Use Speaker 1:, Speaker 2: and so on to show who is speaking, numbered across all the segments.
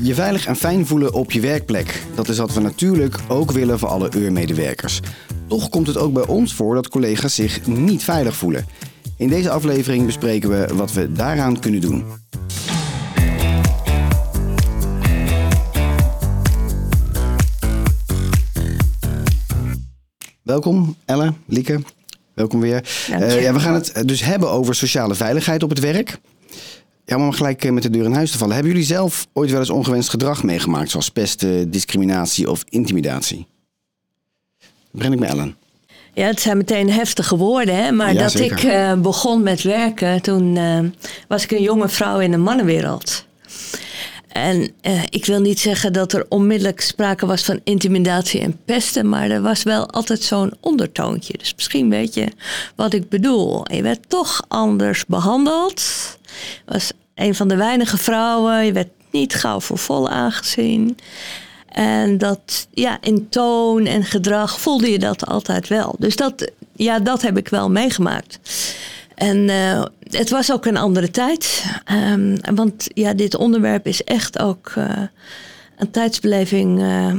Speaker 1: Je veilig en fijn voelen op je werkplek. Dat is wat we natuurlijk ook willen voor alle uurmedewerkers. Toch komt het ook bij ons voor dat collega's zich niet veilig voelen. In deze aflevering bespreken we wat we daaraan kunnen doen. Welkom, Elle, Lieke. Welkom weer. Eh, ja, we gaan het dus hebben over sociale veiligheid op het werk. Ja, om gelijk eh, met de deur in huis te vallen. Hebben jullie zelf ooit wel eens ongewenst gedrag meegemaakt, zoals pesten, discriminatie of intimidatie? Begin ik met Ellen.
Speaker 2: Ja, het zijn meteen heftige woorden, hè? maar
Speaker 1: Ja,
Speaker 2: dat
Speaker 1: zeker.
Speaker 2: ik eh, begon met werken, toen eh, was ik een jonge vrouw in de mannenwereld. En eh, ik wil niet zeggen dat er onmiddellijk sprake was van intimidatie en pesten, maar er was wel altijd zo'n ondertoontje. Dus misschien weet je wat ik bedoel. Je werd toch anders behandeld. Was een van de weinige vrouwen. Je werd niet gauw voor vol aangezien. En dat, ja, in toon en gedrag voelde je dat altijd wel. Dus dat, ja, dat heb ik wel meegemaakt. En eh, het was ook een andere tijd. Ehm, want ja, dit onderwerp is echt ook eh, een tijdsbeleving eh,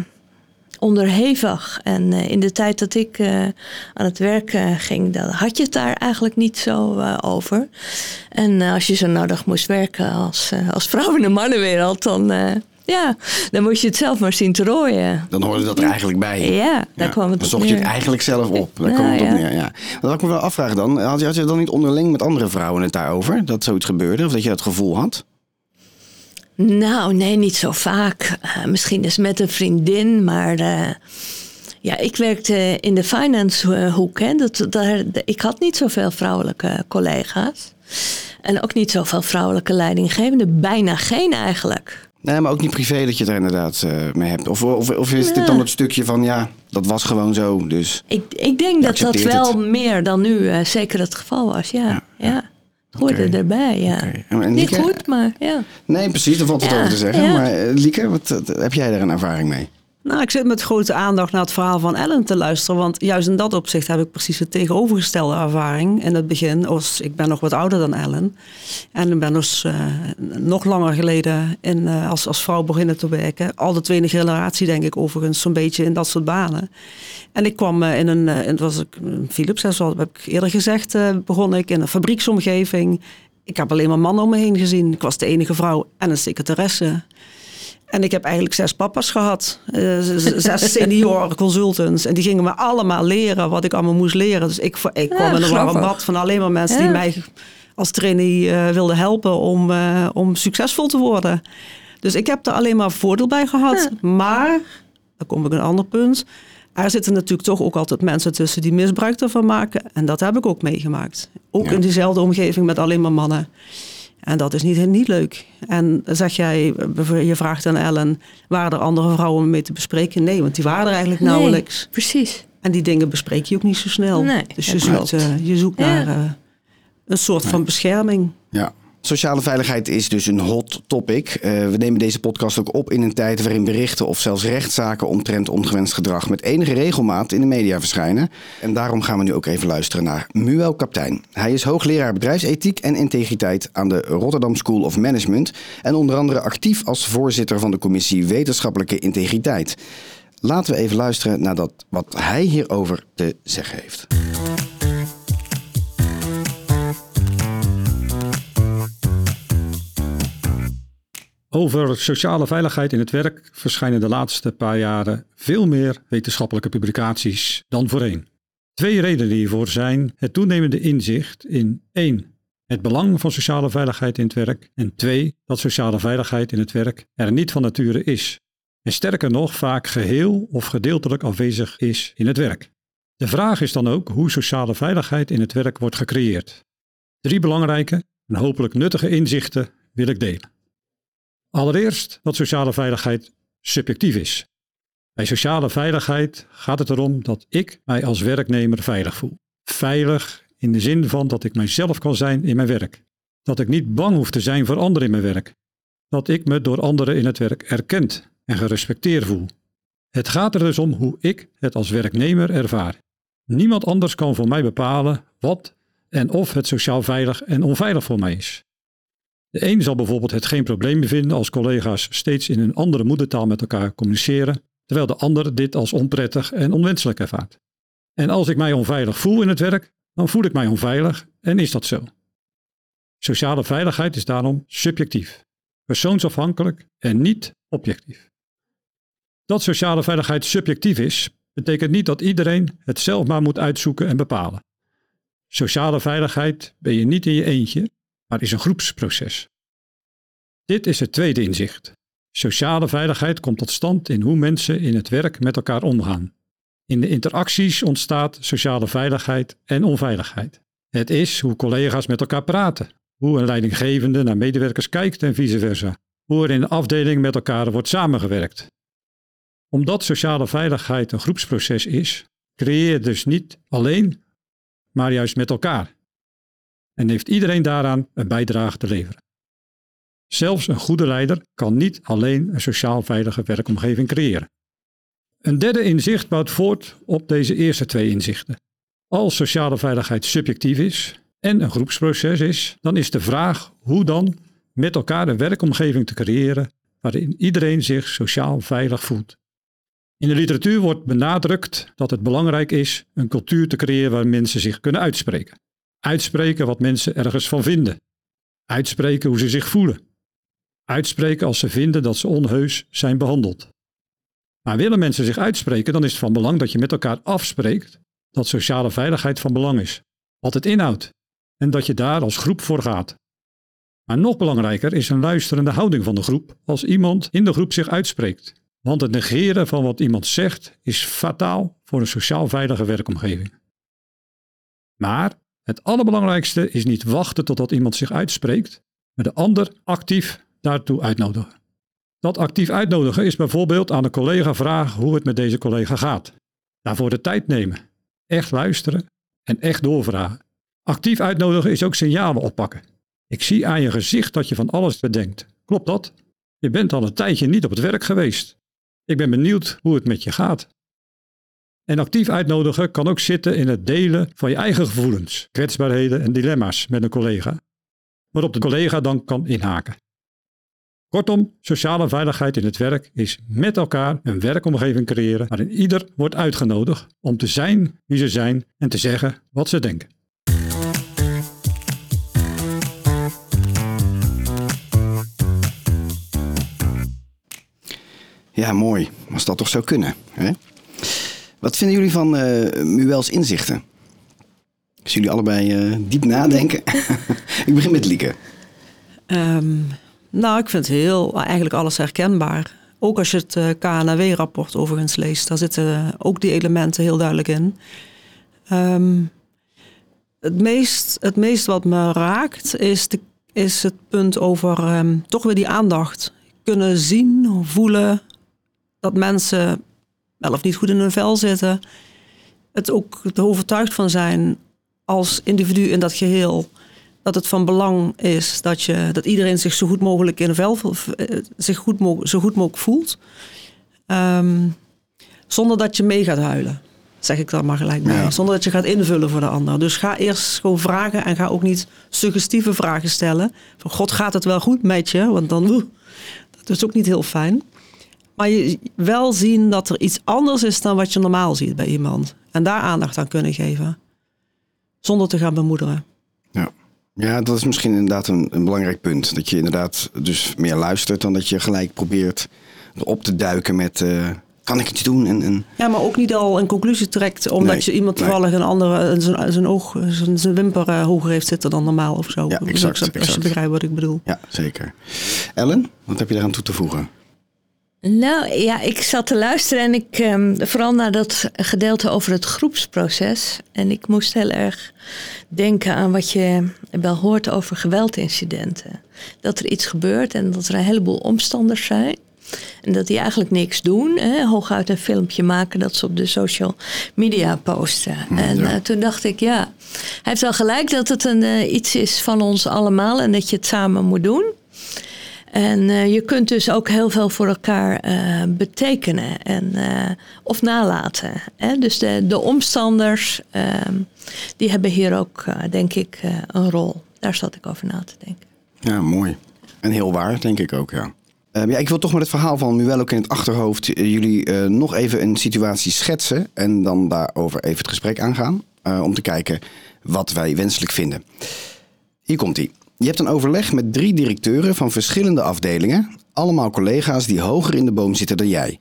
Speaker 2: onderhevig. En eh, in de tijd dat ik eh, aan het werk eh, ging, dan had je het daar eigenlijk niet zo over. En als je zo nodig moest werken als, als vrouw in de mannenwereld, dan, ja, dan moest je het zelf maar zien te rooien.
Speaker 1: Dan hoorde dat er eigenlijk bij.
Speaker 2: Ja, daar kwam het
Speaker 1: Dan
Speaker 2: op
Speaker 1: zocht je het eigenlijk zelf op. Daar
Speaker 2: Nou,
Speaker 1: kwam het op
Speaker 2: ja.
Speaker 1: neer, ja. Wat ik me wel afvragen dan, had je, had je dan niet onderling met andere vrouwen het daarover? Dat zoiets gebeurde? Of dat je dat gevoel had?
Speaker 2: Nou, nee, niet zo vaak. Eh, misschien eens met een vriendin, maar eh, ja, ik werkte in de finance eh, hoek. Hè. Dat, daar, ik had niet zoveel vrouwelijke collega's. En ook niet zoveel vrouwelijke leidinggevenden. Bijna geen eigenlijk.
Speaker 1: Nee, maar ook niet privé dat je er inderdaad mee hebt. Of, of, of is dit dan het stukje van, ja, dat was gewoon zo, dus...
Speaker 2: Ik, ik denk dat dat wel
Speaker 1: het.
Speaker 2: meer dan nu zeker het geval was. Ja,
Speaker 1: Ja,
Speaker 2: ja. Hoorde erbij, ja.
Speaker 1: Oké. En- en
Speaker 2: Niet goed, maar ja.
Speaker 1: Nee, precies, daar valt het
Speaker 2: Ja,
Speaker 1: over te zeggen.
Speaker 2: ja.
Speaker 1: Maar eh, Lieke, wat, wat- heb jij daar een ervaring mee?
Speaker 3: Nou, ik zit met grote aandacht naar het verhaal van Ellen te luisteren. Want juist in dat opzicht heb ik precies de tegenovergestelde ervaring. In het begin, als, ik ben nog wat ouder dan Ellen. En ik ben dus eh, nog langer geleden in, eh, als, als vrouw beginnen te werken. Al de tweede generatie denk ik overigens zo'n beetje in dat soort banen. En ik kwam eh, in een, in, was ik, Philips, zoals heb ik eerder gezegd, begon ik in een fabrieksomgeving. Ik heb alleen maar mannen om me heen gezien. Ik was de enige vrouw en een secretaresse. En ik heb eigenlijk zes papa's gehad. Eh, zes senior consultants. En die gingen me allemaal leren wat ik allemaal moest leren. Dus ik, ik kwam in een warm bad van alleen maar mensen die mij als trainee eh, wilden helpen om, eh, om succesvol te worden. Dus ik heb er alleen maar voordeel bij gehad. Maar, dan kom ik een ander punt. Er zitten natuurlijk toch ook altijd mensen tussen die misbruik ervan maken. En dat heb ik ook meegemaakt. Ook
Speaker 1: Ja.
Speaker 3: in diezelfde omgeving met alleen maar mannen. En dat is niet, niet leuk. En zeg jij, je vraagt aan Ellen, waren er andere vrouwen mee te bespreken? Nee, want die waren er eigenlijk nauwelijks.
Speaker 2: Nee, precies.
Speaker 3: En die dingen bespreek je ook niet zo snel.
Speaker 2: Nee,
Speaker 3: dus je zoekt, eh, je zoekt
Speaker 2: Ja.
Speaker 3: naar eh, een soort van bescherming.
Speaker 1: Ja. Sociale veiligheid is dus een hot topic. Eh, we nemen deze podcast ook op in een tijd waarin berichten of zelfs rechtszaken omtrent ongewenst gedrag met enige regelmaat in de media verschijnen. En daarom gaan we nu ook even luisteren naar Muel Kaptein. Hij is hoogleraar bedrijfsethiek en integriteit aan de Rotterdam School of Management en onder andere actief als voorzitter van de commissie Wetenschappelijke Integriteit. Laten we even luisteren naar dat, wat hij hierover te zeggen heeft.
Speaker 4: Over sociale veiligheid in het werk verschijnen de laatste paar jaren veel meer wetenschappelijke publicaties dan voorheen. Twee redenen hiervoor zijn het toenemende inzicht in 1. het belang van sociale veiligheid in het werk en 2. dat sociale veiligheid in het werk er niet van nature is en sterker nog vaak geheel of gedeeltelijk afwezig is in het werk. De vraag is dan ook hoe sociale veiligheid in het werk wordt gecreëerd. Drie belangrijke en hopelijk nuttige inzichten wil ik delen. Allereerst dat sociale veiligheid subjectief is. Bij sociale veiligheid gaat het erom dat ik mij als werknemer veilig voel. Veilig in de zin van dat ik mijzelf kan zijn in mijn werk. Dat ik niet bang hoef te zijn voor anderen in mijn werk. Dat ik me door anderen in het werk erkend en gerespecteerd voel. Het gaat er dus om hoe ik het als werknemer ervaar. Niemand anders kan voor mij bepalen wat en of het sociaal veilig en onveilig voor mij is. De een zal bijvoorbeeld het geen probleem vinden als collega's steeds in een andere moedertaal met elkaar communiceren, terwijl de ander dit als onprettig en onwenselijk ervaart. En als ik mij onveilig voel in het werk, dan voel ik mij onveilig en is dat zo. Sociale veiligheid is daarom subjectief, persoonsafhankelijk en niet objectief. Dat sociale veiligheid subjectief is, betekent niet dat iedereen het zelf maar moet uitzoeken en bepalen. Sociale veiligheid ben je niet in je eentje, maar is een groepsproces. Dit is het tweede inzicht. Sociale veiligheid komt tot stand in hoe mensen in het werk met elkaar omgaan. In de interacties ontstaat sociale veiligheid en onveiligheid. Het is hoe collega's met elkaar praten, hoe een leidinggevende naar medewerkers kijkt en vice versa, hoe er in de afdeling met elkaar wordt samengewerkt. Omdat sociale veiligheid een groepsproces is, creëer je dus niet alleen, maar juist met elkaar. En heeft iedereen daaraan een bijdrage te leveren. Zelfs een goede leider kan niet alleen een sociaal veilige werkomgeving creëren. Een derde inzicht bouwt voort op deze eerste twee inzichten. Als sociale veiligheid subjectief is en een groepsproces is, dan is de vraag hoe dan met elkaar een werkomgeving te creëren waarin iedereen zich sociaal veilig voelt. In de literatuur wordt benadrukt dat het belangrijk is een cultuur te creëren waar mensen zich kunnen uitspreken. Uitspreken wat mensen ergens van vinden. Uitspreken hoe ze zich voelen. Uitspreken als ze vinden dat ze onheus zijn behandeld. Maar willen mensen zich uitspreken, dan is het van belang dat je met elkaar afspreekt dat sociale veiligheid van belang is. Wat het inhoudt. En dat je daar als groep voor gaat. Maar nog belangrijker is een luisterende houding van de groep als iemand in de groep zich uitspreekt. Want het negeren van wat iemand zegt is fataal voor een sociaal veilige werkomgeving. Maar het allerbelangrijkste is niet wachten totdat iemand zich uitspreekt, maar de ander actief daartoe uitnodigen. Dat actief uitnodigen is bijvoorbeeld aan een collega vragen hoe het met deze collega gaat. Daarvoor de tijd nemen, echt luisteren en echt doorvragen. Actief uitnodigen is ook signalen oppakken. Ik zie aan je gezicht dat je van alles bedenkt. Klopt dat? Je bent al een tijdje niet op het werk geweest. Ik ben benieuwd hoe het met je gaat. En actief uitnodigen kan ook zitten in het delen van je eigen gevoelens, kwetsbaarheden en dilemma's met een collega, waarop de collega dan kan inhaken. Kortom, sociale veiligheid in het werk is met elkaar een werkomgeving creëren waarin ieder wordt uitgenodigd om te zijn wie ze zijn en te zeggen wat ze denken.
Speaker 1: Ja, mooi. Als dat toch zou kunnen. Hè? Wat vinden jullie van uh, Muels inzichten? Als jullie allebei uh, diep nadenken. ik begin met Lieke.
Speaker 3: Um, nou, ik vind heel, eigenlijk alles herkenbaar. Ook als je het uh, KNW-rapport overigens leest, daar zitten ook die elementen heel duidelijk in. Um, het, meest, het meest wat me raakt is, de, is het punt over um, toch weer die aandacht. Kunnen zien, voelen dat mensen wel of niet goed in hun vel zitten. Het ook er overtuigd van zijn als individu in dat geheel dat het van belang is dat, je, dat iedereen zich zo goed mogelijk in een vel eh, zich goed, zo goed mogelijk voelt. Um, zonder dat je mee gaat huilen. Zeg ik dan maar gelijk bij. Zonder dat je gaat invullen voor de ander. Dus ga eerst gewoon vragen en ga ook niet suggestieve vragen stellen. Van God gaat het wel goed met je? Want dan, oeh, dat is ook niet heel fijn. Maar je wel zien dat er iets anders is dan wat je normaal ziet bij iemand. En daar aandacht aan kunnen geven. Zonder te gaan bemoederen.
Speaker 1: Ja. Ja, dat is misschien inderdaad een, een, belangrijk punt. Dat je inderdaad dus meer luistert dan dat je gelijk probeert op te duiken met... Uh, kan ik iets doen? En, en...
Speaker 3: Ja, maar ook niet al een conclusie trekt omdat je iemand toevallig een andere zijn, zijn oog, zijn, zijn wimper uh, hoger heeft zitten dan normaal of zo.
Speaker 1: Ja, exact,
Speaker 3: als, als je begrijpt wat ik bedoel.
Speaker 1: Ja, zeker. Ellen, wat heb je eraan toe te voegen?
Speaker 2: Nou ja, ik zat te luisteren en ik, um, vooral naar dat gedeelte over het groepsproces. En ik moest heel erg denken aan wat je wel hoort over geweldincidenten. Dat er iets gebeurt en dat er een heleboel omstanders zijn. En dat die eigenlijk niks doen. Hè? Hooguit een filmpje maken dat ze op de social media posten. en uh, toen dacht ik, ja, hij heeft wel gelijk dat het een, uh, iets is van ons allemaal en dat je het samen moet doen. En uh, je kunt dus ook heel veel voor elkaar uh, betekenen en, uh, of nalaten. Hè? Dus de, de omstanders, die hebben hier ook, denk ik, een rol. Daar zat ik over na te denken.
Speaker 1: Ja, mooi. En heel waar, denk ik ook, ja. Ehm, ja, ik wil toch met het verhaal van Muel ook in het achterhoofd eh, jullie eh, nog even een situatie schetsen en dan daarover even het gesprek aangaan eh, om te kijken wat wij wenselijk vinden. Hier komt ie. Je hebt een overleg met drie directeuren van verschillende afdelingen, allemaal collega's die hoger in de boom zitten dan jij.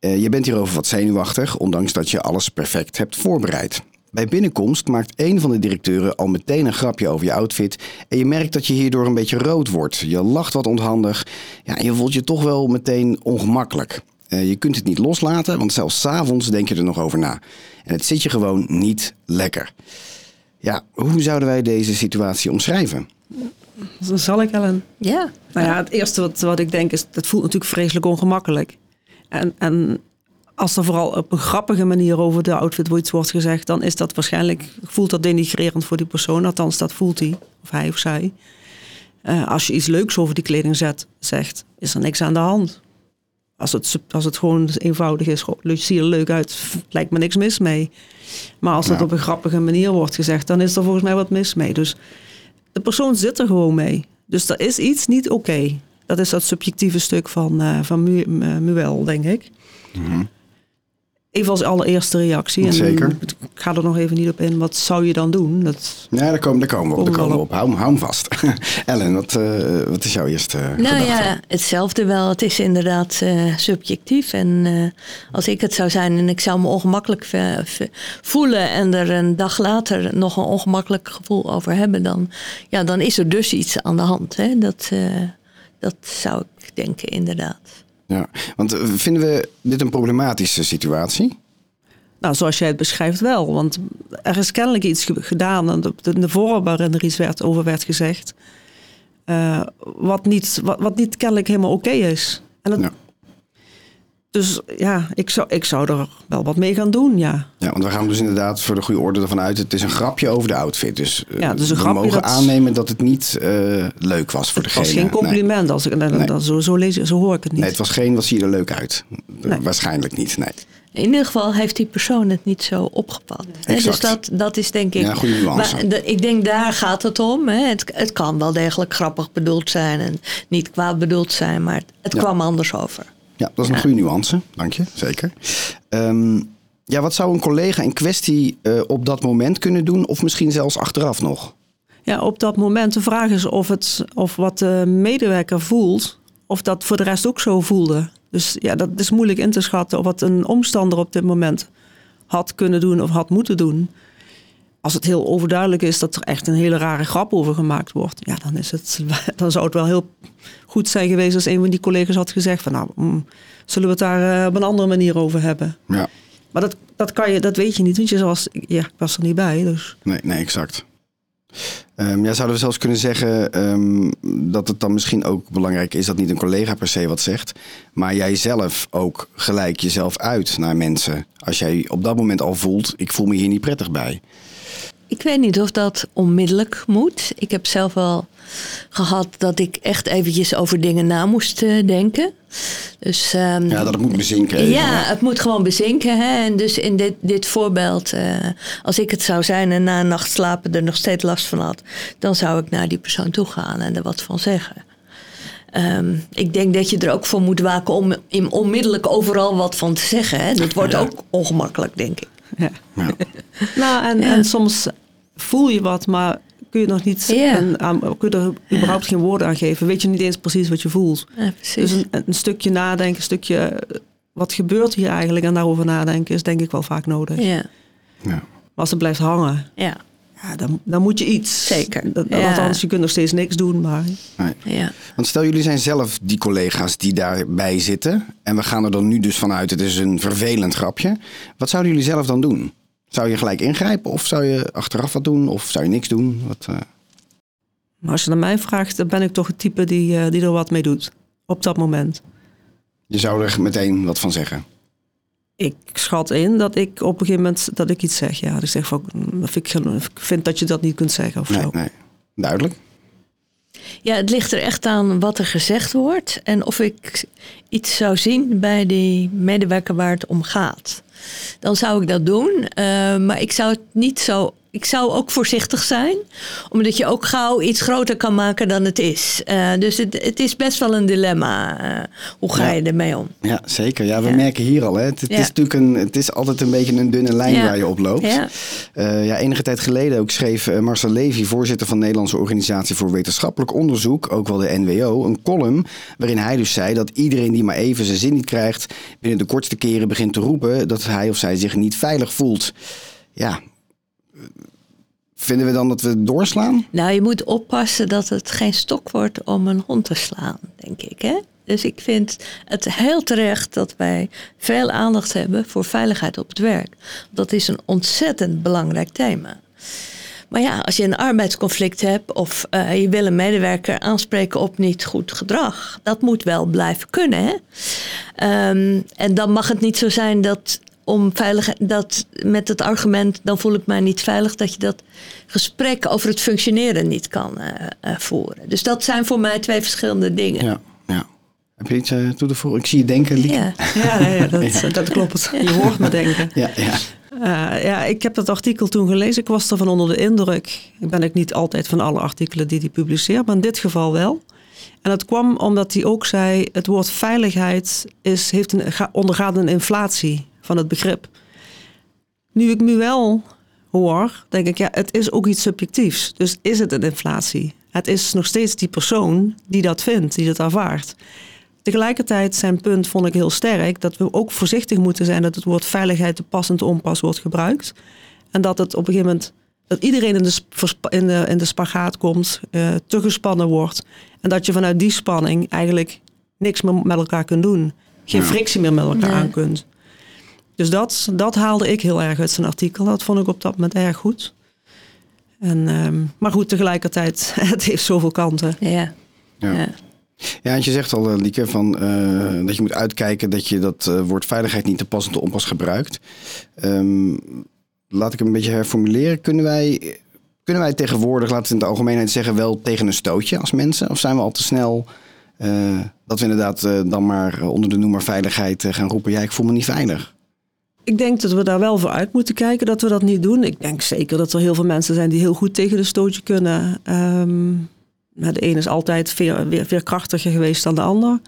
Speaker 1: je bent hierover wat zenuwachtig, ondanks dat je alles perfect hebt voorbereid. Bij binnenkomst maakt een van de directeuren al meteen een grapje over je outfit. En je merkt dat je hierdoor een beetje rood wordt. Je lacht wat onhandig. Ja, en je voelt je toch wel meteen ongemakkelijk. Uh, je kunt het niet loslaten, want zelfs s'avonds denk je er nog over na. En het zit je gewoon niet lekker. Ja, hoe zouden wij deze situatie omschrijven?
Speaker 3: Zal ik, Ellen.
Speaker 2: Ja.
Speaker 3: Nou ja, het eerste wat, wat ik denk is, het voelt natuurlijk vreselijk ongemakkelijk. En, en als er vooral op een grappige manier over de outfit iets wordt gezegd, dan is dat waarschijnlijk, voelt dat denigrerend voor die persoon. Althans, dat voelt hij, of hij of zij. Uh, als je iets leuks over die kleding zet, zegt, is er niks aan de hand. Als het, als het gewoon eenvoudig is, zie je er leuk uit, lijkt me niks mis mee. Maar als het op een grappige manier wordt gezegd, dan is er volgens mij wat mis mee. Dus de persoon zit er gewoon mee. Dus er is iets niet oké. Dat is dat subjectieve stuk van, uh, van Muel, denk ik. Mm Even als allereerste reactie. En
Speaker 1: Zeker.
Speaker 3: Ik ga er nog even niet op in. Wat zou je dan doen? Dat
Speaker 1: ja, daar komen, daar komen we op. Daar komen we op. Hou, hou hem vast. Ellen, wat, uh, wat is jouw eerste uh,
Speaker 2: Nou
Speaker 1: gedachte?
Speaker 2: ja, hetzelfde wel. Het is inderdaad uh, subjectief. En als ik het zou zijn en ik zou me ongemakkelijk voelen... en er een dag later nog een ongemakkelijk gevoel over hebben... dan, ja, dan is er dus iets aan de hand. Hè? Dat, dat zou ik denken, inderdaad.
Speaker 1: Ja, want eh, vinden we dit een problematische situatie?
Speaker 3: Nou, zoals jij het beschrijft wel. Want er is kennelijk iets gedaan en de, de vorm waarin er iets werd, over werd gezegd. Uh, wat, niet, wat, wat niet kennelijk helemaal oké is. En dat, ja. Dus ja, ik zou, ik zou er wel wat mee gaan doen, ja.
Speaker 1: Ja, want we gaan dus inderdaad voor de goede orde ervan uit... het is een grapje over de outfit. Dus
Speaker 3: ja, het is een
Speaker 1: we
Speaker 3: grapje
Speaker 1: mogen
Speaker 3: dat...
Speaker 1: aannemen dat het niet uh, leuk was voor
Speaker 3: het
Speaker 1: degene.
Speaker 3: Het was geen compliment,
Speaker 1: nee.
Speaker 3: als ik, nee, nee. Zo, zo, lees, zo hoor ik het niet.
Speaker 1: Nee, het was geen, wat zie je er leuk uit. Waarschijnlijk niet, nee.
Speaker 2: In ieder geval heeft die persoon het niet zo opgepat. Hè? Dus dat, dat is denk ik.
Speaker 1: Ja, goede nuance.
Speaker 2: Maar de, ik denk daar gaat het om. Hè? Het, het kan wel degelijk grappig bedoeld zijn en niet kwaad bedoeld zijn, maar het
Speaker 1: Ja.
Speaker 2: kwam anders over.
Speaker 1: Ja, dat is een goede nuance. Dank je, zeker. Ehm, ja, wat zou een collega in kwestie eh, op dat moment kunnen doen... of misschien zelfs achteraf nog?
Speaker 3: Ja, op dat moment de vraag is of, het, of wat de medewerker voelt, of dat voor de rest ook zo voelde. Dus ja, dat is moeilijk in te schatten of wat een omstander op dit moment had kunnen doen of had moeten doen. Als het heel overduidelijk is dat er echt een hele rare grap over gemaakt wordt, ja, dan, is het, dan zou het wel heel goed zijn geweest als een van die collega's had gezegd van nou, mm, zullen we het daar uh, op een andere manier over hebben.
Speaker 1: Ja.
Speaker 3: Maar dat, dat, kan je, dat weet je niet, want je was, ja, ik was er niet bij. Dus.
Speaker 1: Nee, nee, exact. Um, ja, zouden we zelfs kunnen zeggen um, dat het dan misschien ook belangrijk is dat niet een collega per se wat zegt, maar jij zelf ook gelijk jezelf uit naar mensen. Als jij op dat moment al voelt, ik voel me hier niet prettig bij.
Speaker 2: Ik weet niet of dat onmiddellijk moet. Ik heb zelf wel gehad dat ik echt eventjes over dingen na moest uh, denken. Dus, um,
Speaker 1: ja, dat het moet bezinken. Even,
Speaker 2: ja, hè? het moet gewoon bezinken. Hè? En dus in dit, dit voorbeeld, uh, als ik het zou zijn en na een nacht slapen er nog steeds last van had, dan zou ik naar die persoon toe gaan en er wat van zeggen. Um, ik denk dat je er ook voor moet waken om onmiddellijk overal wat van te zeggen. Hè? Dat wordt ja. ook ongemakkelijk, denk ik.
Speaker 3: Ja. ja. nou, en, ja. en soms voel je wat, maar kun je nog niet
Speaker 2: Ja.
Speaker 3: en, aan, kun je er überhaupt geen woorden aan geven. Weet je niet eens precies wat je voelt. Dus een, een stukje nadenken, een stukje eh, wat gebeurt hier eigenlijk en daarover nadenken is denk ik wel vaak nodig.
Speaker 2: Ja.
Speaker 1: Ja.
Speaker 3: Maar als het blijft hangen,
Speaker 2: Ja.
Speaker 3: Ja, dan, dan moet je iets.
Speaker 2: Zeker.
Speaker 3: Dat,
Speaker 2: Ja.
Speaker 3: Althans, je kunt nog steeds niks doen, maar
Speaker 1: Nee.
Speaker 2: Ja.
Speaker 1: Want stel jullie zijn zelf die collega's die daarbij zitten. En we gaan er dan nu dus vanuit, het is een vervelend grapje. Wat zouden jullie zelf dan doen? Zou je gelijk ingrijpen of zou je achteraf wat doen? Of zou je niks doen? Wat, uh...
Speaker 3: Maar als je naar mij vraagt, dan ben ik toch het type die, uh, die er wat mee doet. Op dat moment.
Speaker 1: Je zou er meteen wat van zeggen.
Speaker 3: Ik schat in dat ik op een gegeven moment dat ik iets zeg. Ja, dat ik zeg van, ik vind, ik vind dat je dat niet kunt zeggen of
Speaker 1: nee,
Speaker 3: zo.
Speaker 1: Nee, duidelijk.
Speaker 2: Ja, het ligt er echt aan wat er gezegd wordt en of ik iets zou zien bij die medewerker waar het om gaat. Dan zou ik dat doen, uh, maar ik zou het niet zo ik zou ook voorzichtig zijn, omdat je ook gauw iets groter kan maken dan het is. Uh, dus het, het, is best wel een dilemma. Uh, hoe ga je ermee om?
Speaker 1: Ja, zeker. Ja, we ja. merken hier al. Hè. Het, het is natuurlijk een, het is altijd een beetje een dunne lijn waar je op loopt. Ja. Uh, ja, enige tijd geleden ook schreef Marcel Levy, voorzitter van de Nederlandse Organisatie voor Wetenschappelijk Onderzoek, ook wel de NWO, een column waarin hij dus zei dat iedereen die maar even zijn zin niet krijgt, binnen de kortste keren begint te roepen dat hij of zij zich niet veilig voelt. Ja, Vinden we dan dat we doorslaan?
Speaker 2: Nou, je moet oppassen dat het geen stok wordt om een hond te slaan, denk ik. Hè? Dus ik vind het heel terecht dat wij veel aandacht hebben voor veiligheid op het werk. Dat is een ontzettend belangrijk thema. Maar ja, als je een arbeidsconflict hebt of uh, je wil een medewerker aanspreken op niet goed gedrag, dat moet wel blijven kunnen. Hè? Um, en dan mag het niet zo zijn dat om veilig, dat met het argument, dan voel ik mij niet veilig, dat je dat gesprek over het functioneren niet kan uh, uh, voeren. Dus dat zijn voor mij twee verschillende dingen.
Speaker 1: Ja, ja. Heb je iets uh, toe te voegen? Ik zie je denken, Lieke.
Speaker 3: Ja, ja, nee, dat, ja. dat, klopt. Je hoort me denken.
Speaker 1: Ja, ja.
Speaker 3: Uh, ja, ik heb dat artikel toen gelezen. Ik was ervan onder de indruk. Ik ben ik niet altijd van alle artikelen die hij publiceert, maar in dit geval wel. En dat kwam omdat hij ook zei: het woord veiligheid is, heeft een, ondergaat een inflatie van het begrip. Nu ik nu wel hoor, denk ik, ja, het is ook iets subjectiefs. Dus is het een inflatie? Het is nog steeds die persoon die dat vindt, die dat ervaart. Tegelijkertijd zijn punt vond ik heel sterk dat we ook voorzichtig moeten zijn dat het woord veiligheid te pas en te onpas wordt gebruikt. En dat het op een gegeven moment, dat iedereen in de, in de, in de spagaat komt, uh, te gespannen wordt. En dat je vanuit die spanning eigenlijk niks meer met elkaar kunt doen. Geen frictie meer met elkaar aan kunt. Dus dat, dat haalde ik heel erg uit zijn artikel. Dat vond ik op dat moment erg goed. En, um, maar goed, tegelijkertijd, het heeft zoveel kanten.
Speaker 2: Ja.
Speaker 1: ja. ja. Ja, je zegt al, eh, Lieke, van, uh, dat je moet uitkijken dat je dat uh, woord veiligheid niet te pas en te onpas gebruikt. Um, laat ik hem een beetje herformuleren. Kunnen wij, kunnen wij tegenwoordig, laten we in de algemeenheid zeggen, wel tegen een stootje als mensen? Of zijn we al te snel uh, dat we inderdaad dan maar onder de noemer veiligheid gaan roepen, ja, ik voel me niet veilig?
Speaker 3: Ik denk dat we daar wel voor uit moeten kijken dat we dat niet doen. Ik denk zeker dat er heel veel mensen zijn die heel goed tegen de stootje kunnen. Um, de een is altijd veel, weer, krachtiger geweest dan de ander.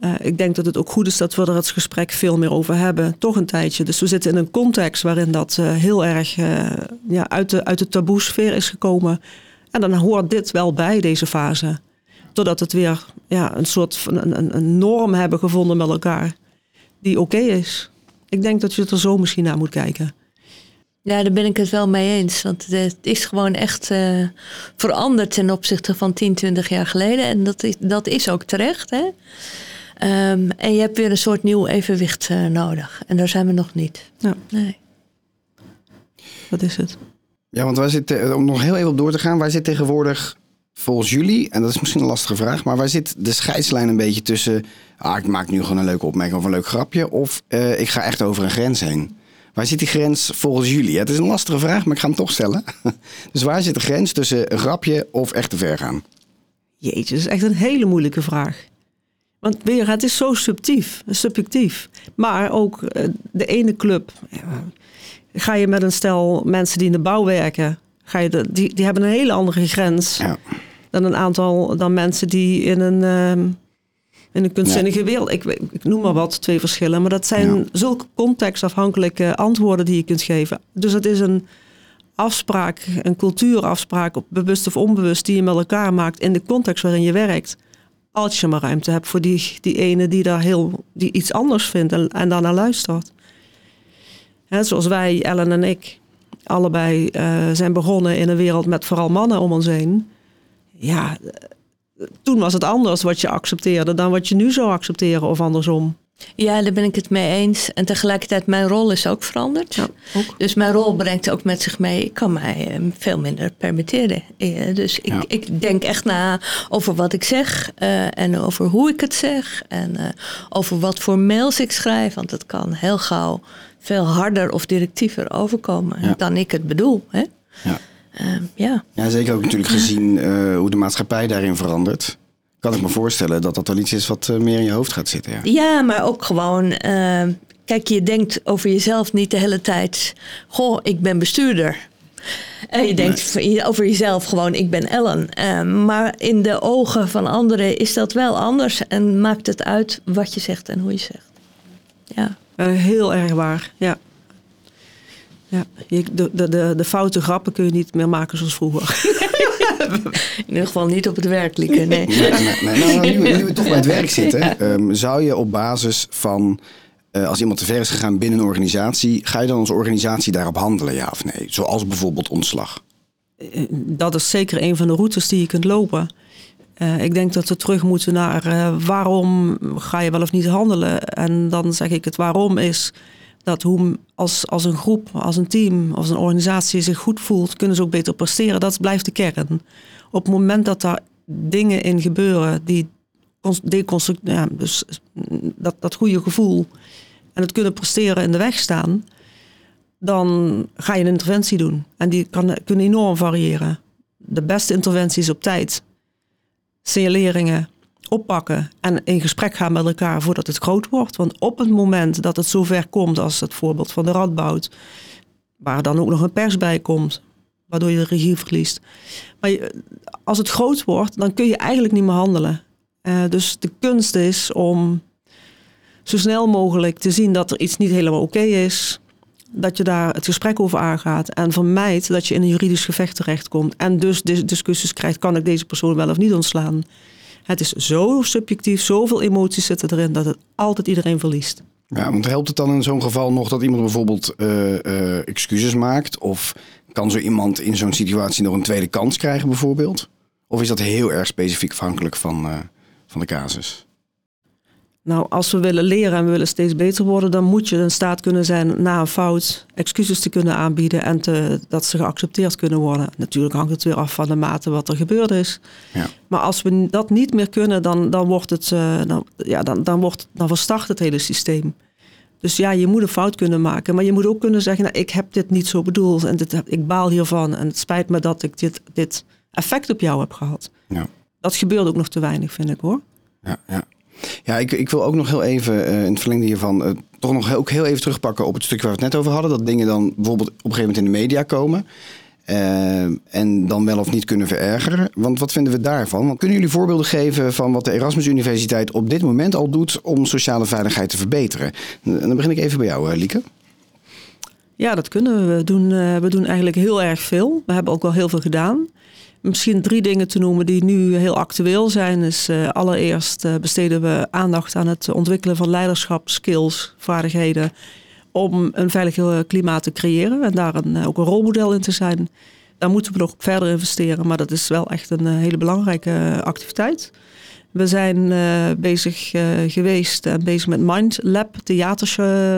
Speaker 3: Uh, ik denk dat het ook goed is dat we er het gesprek veel meer over hebben. Toch een tijdje. Dus we zitten in een context waarin dat uh, heel erg uh, ja, uit, de, uit de taboesfeer is gekomen. En dan hoort dit wel bij deze fase. Totdat het weer ja, een soort een, een, norm hebben gevonden met elkaar. Die oké is. Ik denk dat je er zo misschien naar moet kijken.
Speaker 2: Ja, daar ben ik het wel mee eens. Want het is gewoon echt uh, veranderd ten opzichte van 10, 20 jaar geleden. En dat is, dat is ook terecht. Hè? Um, en je hebt weer een soort nieuw evenwicht uh, nodig. En daar zijn we nog niet.
Speaker 3: Ja.
Speaker 2: Nee.
Speaker 3: Wat is het?
Speaker 1: Ja, want wij zitten, om nog heel even op door te gaan, wij zitten tegenwoordig volgens jullie, en dat is misschien een lastige vraag, maar waar zit de scheidslijn een beetje tussen, ah, ik maak nu gewoon een leuke opmerking of een leuk grapje, of uh, ik ga echt over een grens heen? Waar zit die grens volgens jullie? Het is een lastige vraag, maar ik ga hem toch stellen. dus waar zit de grens tussen een grapje of echt te ver gaan?
Speaker 3: Jeetje, dat is echt een hele moeilijke vraag. Want weer, het is zo subtief, subjectief. Maar ook uh, de ene club. Ga je met een stel mensen die in de bouw werken, ga je de, die, die hebben een hele andere grens ja. dan een aantal dan mensen die in een, um, in een kunstzinnige ja. wereld. Ik, ik, noem maar wat, twee verschillen. Maar dat zijn ja. zulke contextafhankelijke antwoorden die je kunt geven. Dus het is een afspraak, een cultuurafspraak, bewust of onbewust, die je met elkaar maakt in de context waarin je werkt. Als je maar ruimte hebt voor die, die ene die daar heel die iets anders vindt en, en daarnaar luistert. He, zoals wij, Ellen en ik, allebei uh, zijn begonnen in een wereld met vooral mannen om ons heen. Ja, toen was het anders wat je accepteerde dan wat je nu zou accepteren of andersom.
Speaker 2: Ja, daar ben ik het mee eens. En tegelijkertijd, mijn rol is ook veranderd. Ja, ook. Dus mijn rol brengt ook met zich mee, ik kan mij uh, veel minder permitteren. Uh, dus ik, ja. ik, denk echt na over wat ik zeg uh, en over hoe ik het zeg. En over wat voor mails ik schrijf. Want het kan heel gauw veel harder of directiever overkomen ja. dan ik het bedoel. Hè?
Speaker 1: Ja.
Speaker 2: Uh, ja.
Speaker 1: ja, zeker ook natuurlijk gezien uh, hoe de maatschappij daarin verandert. Kan ik me voorstellen dat dat wel iets is wat uh, meer in je hoofd gaat zitten. Ja,
Speaker 2: ja maar ook gewoon. Kijk, je denkt over jezelf niet de hele tijd. Goh, ik ben bestuurder. En je denkt over jezelf gewoon, ik ben Ellen. Uh, maar in de ogen van anderen is dat wel anders. En maakt het uit wat je zegt en hoe je zegt. Ja.
Speaker 3: Uh, heel erg waar, ja. ja. De, de, de, de foute grappen kun je niet meer maken zoals vroeger.
Speaker 2: In ieder geval niet op het werk, Lieke. Nee.
Speaker 1: nee, nee, nee. Nou, nu, nu, we toch bij het werk zitten, ja. um, zou je op basis van uh, als iemand te ver is gegaan binnen een organisatie, ga je dan als organisatie daarop handelen, ja of nee? Zoals bijvoorbeeld ontslag.
Speaker 3: Dat is zeker een van de routes die je kunt lopen. Uh, ik denk dat we terug moeten naar uh, waarom ga je wel of niet handelen. En dan zeg ik het waarom is dat hoe als, als een groep, als een team, als een organisatie zich goed voelt, kunnen ze ook beter presteren. Dat blijft de kern. Op het moment dat daar dingen in gebeuren die deconstructie, ja, dus dat, dat goede gevoel en het kunnen presteren in de weg staan, dan ga je een interventie doen. En die kan, kunnen enorm variëren. De beste interventie is op tijd. Signaleringen oppakken en in gesprek gaan met elkaar voordat het groot wordt. Want op het moment dat het zover komt, als het voorbeeld van de Radboud, waar dan ook nog een pers bij komt, waardoor je de regie verliest. Maar als het groot wordt, dan kun je eigenlijk niet meer handelen. Uh, dus de kunst is om zo snel mogelijk te zien dat er iets niet helemaal oké is. Dat je daar het gesprek over aangaat en vermijdt dat je in een juridisch gevecht terechtkomt. En dus discussies krijgt, kan ik deze persoon wel of niet ontslaan. Het is zo subjectief, zoveel emoties zitten erin dat het altijd iedereen verliest.
Speaker 1: Ja, want helpt het dan in zo'n geval nog dat iemand bijvoorbeeld uh, uh, excuses maakt? Of kan zo iemand in zo'n situatie nog een tweede kans krijgen bijvoorbeeld? Of is dat heel erg specifiek afhankelijk van, uh, van de casus?
Speaker 3: Nou, als we willen leren en we willen steeds beter worden, dan moet je in staat kunnen zijn na een fout excuses te kunnen aanbieden en te, dat ze geaccepteerd kunnen worden. Natuurlijk hangt het weer af van de mate wat er gebeurd is. Ja. Maar als we dat niet meer kunnen, dan, dan, wordt het, uh, dan, ja, dan, dan, wordt, dan verstart het hele systeem. Dus ja, je moet een fout kunnen maken, maar je moet ook kunnen zeggen, nou, ik heb dit niet zo bedoeld en dit, ik baal hiervan en het spijt me dat ik dit, dit effect op jou heb gehad. Ja. Dat gebeurt ook nog te weinig, vind ik hoor.
Speaker 1: Ja, ja. Ja, ik, ik wil ook nog heel even uh, in het verlengde hiervan uh, toch nog heel, ook heel even terugpakken op het stukje waar we het net over hadden. Dat dingen dan bijvoorbeeld op een gegeven moment in de media komen. Uh, en dan wel of niet kunnen verergeren. Want wat vinden we daarvan? Kunnen jullie voorbeelden geven van wat de Erasmus Universiteit op dit moment al doet om sociale veiligheid te verbeteren? En dan begin ik even bij jou, Lieke.
Speaker 3: Ja, dat kunnen we. We doen, we doen eigenlijk heel erg veel. We hebben ook wel heel veel gedaan. Misschien drie dingen te noemen die nu heel actueel zijn. Is uh, allereerst uh, besteden we aandacht aan het ontwikkelen van leiderschap, skills, vaardigheden. Om een veilig klimaat te creëren en daar een, ook een rolmodel in te zijn. Daar moeten we nog verder investeren, maar dat is wel echt een hele belangrijke activiteit. We zijn bezig geweest en bezig met Mind Lab,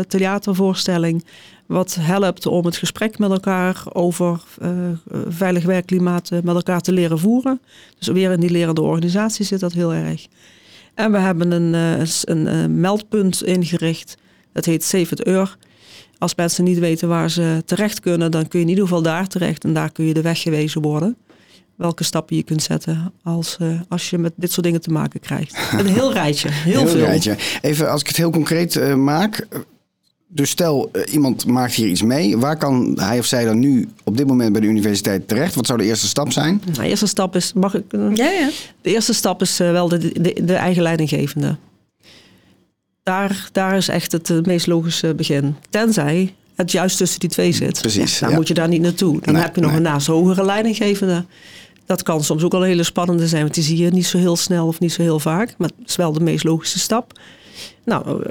Speaker 3: theatervoorstelling wat helpt om het gesprek met elkaar over uh, veilig werkklimaat met elkaar te leren voeren. Dus weer in die lerende organisatie zit dat heel erg. En we hebben een, uh, een, een meldpunt ingericht. Dat heet Save Ur. Als mensen niet weten waar ze terecht kunnen, dan kun je in ieder geval daar terecht. En daar kun je de weg gewezen worden. Welke stappen je kunt zetten als, uh, als je met dit soort dingen te maken krijgt. Een heel rijtje, heel, heel veel. Rijtje.
Speaker 1: Even als ik het heel concreet uh, maak. Dus stel, uh, iemand maakt hier iets mee. Waar kan hij of zij dan nu op dit moment bij de universiteit terecht? Wat zou de eerste stap zijn?
Speaker 3: Nou, de eerste stap is, mag ik? Uh, ja, ja. De eerste stap is uh, wel de, de, de, eigen leidinggevende. Daar, daar is echt het meest logische begin. Tenzij het juist tussen die twee zit.
Speaker 1: Precies.
Speaker 3: Ja, dan
Speaker 1: ja.
Speaker 3: moet je daar niet naartoe. Dan nee, heb je nog nee. een naast hogere leidinggevende. Dat kan soms ook al een hele spannende zijn, want die zie je niet zo heel snel of niet zo heel vaak. Maar het is wel de meest logische stap. Nou,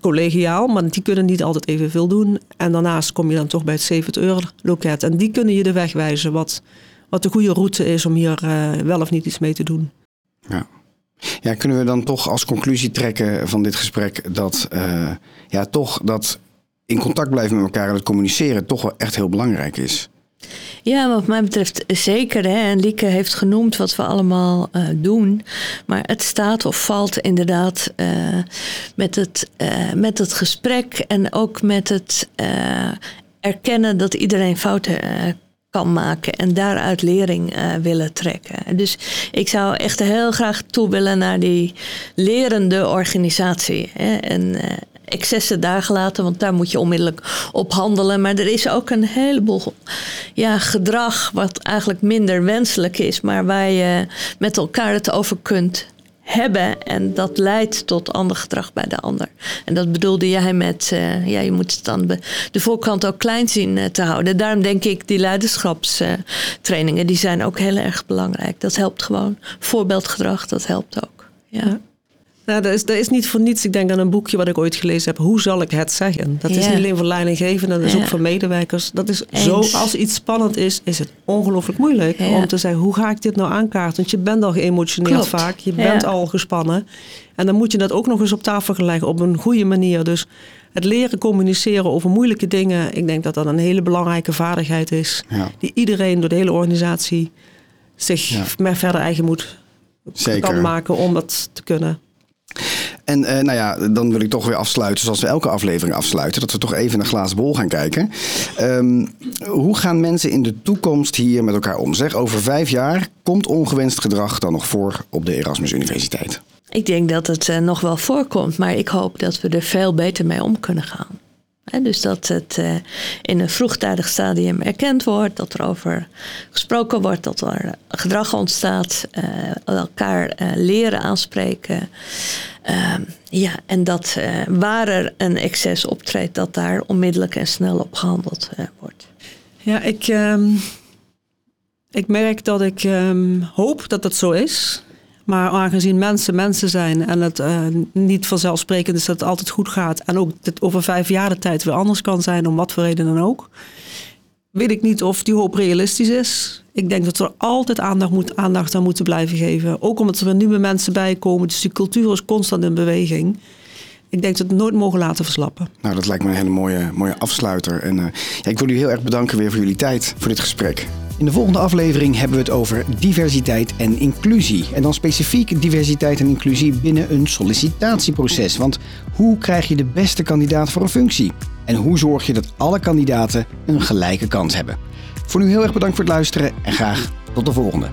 Speaker 3: collegiaal, maar die kunnen niet altijd evenveel doen. En daarnaast kom je dan toch bij het 70 euro loket. En die kunnen je de weg wijzen wat, wat de goede route is om hier uh, wel of niet iets mee te doen.
Speaker 1: Ja. ja, kunnen we dan toch als conclusie trekken van dit gesprek dat, uh, ja, toch dat in contact blijven met elkaar en het communiceren toch wel echt heel belangrijk is?
Speaker 2: Ja, wat mij betreft zeker. Hè. En Lieke heeft genoemd wat we allemaal uh, doen. Maar het staat of valt inderdaad uh, met, het, uh, met het gesprek en ook met het erkennen dat iedereen fouten kan maken en daaruit lering willen trekken. Dus ik zou echt heel graag toe willen naar die lerende organisatie. Hè. En excessen daar gelaten, want daar moet je onmiddellijk op handelen. Maar er is ook een heleboel ja, gedrag wat eigenlijk minder wenselijk is, maar waar je met elkaar het over kunt hebben. En dat leidt tot ander gedrag bij de ander. En dat bedoelde jij met, uh, ja, je moet het dan de voorkant ook klein zien uh, te houden. Daarom denk ik, die leiderschapstrainingen, die zijn ook heel erg belangrijk. Dat helpt gewoon. Voorbeeldgedrag, dat helpt ook. Ja.
Speaker 3: Nou, dat is, dat is niet voor niets. Ik denk aan een boekje wat ik ooit gelezen heb. Hoe zal ik het zeggen? Dat is niet alleen voor leidinggevenden, dat is ook voor medewerkers. Dat is zo, als iets spannend is, is het ongelooflijk moeilijk om te zeggen, hoe ga ik dit nou aankaarten? Want je bent al geëmotioneerd vaak, je bent al gespannen. En dan moet je dat ook nog eens op tafel gaan leggen op een goede manier. Dus het leren communiceren over moeilijke dingen, ik denk dat dat een hele belangrijke vaardigheid is. Die iedereen door de hele organisatie zich meer verder eigen moet Zeker. kan maken om dat te kunnen.
Speaker 1: En uh, nou ja, dan wil ik toch weer afsluiten, zoals we elke aflevering afsluiten, dat we toch even een glazen bol gaan kijken. Um, hoe gaan mensen in de toekomst hier met elkaar om? Zeg, over vijf jaar komt ongewenst gedrag dan nog voor op de Erasmus Universiteit?
Speaker 2: Ik denk dat het uh, nog wel voorkomt, maar ik hoop dat we er veel beter mee om kunnen gaan dus dat het uh, in een vroegtijdig stadium erkend wordt, dat er over gesproken wordt, dat er gedrag ontstaat, uh, elkaar leren aanspreken. Ehm, ja, en dat waar er een excess optreedt, dat daar onmiddellijk en snel op gehandeld wordt.
Speaker 3: Ja, ik, um, ik merk dat ik um, hoop dat dat zo is. Maar aangezien mensen mensen zijn en het uh, niet vanzelfsprekend is dat het altijd goed gaat. En ook dat over vijf jaar de tijd weer anders kan zijn, om wat voor reden dan ook. Weet ik niet of die hoop realistisch is. Ik denk dat we er altijd aandacht, moet, aandacht aan moeten blijven geven. Ook omdat er nieuwe mensen bij komen. Dus die cultuur is constant in beweging. Ik denk dat we het nooit mogen laten verslappen.
Speaker 1: Nou, dat lijkt me een hele mooie, mooie afsluiter. En uh, ja, ik wil u heel erg bedanken weer voor jullie tijd, voor dit gesprek. In de volgende aflevering hebben we het over diversiteit en inclusie. En dan specifiek diversiteit en inclusie binnen een sollicitatieproces. Want hoe krijg je de beste kandidaat voor een functie? En hoe zorg je dat alle kandidaten een gelijke kans hebben? Voor nu heel erg bedankt voor het luisteren en graag tot de volgende.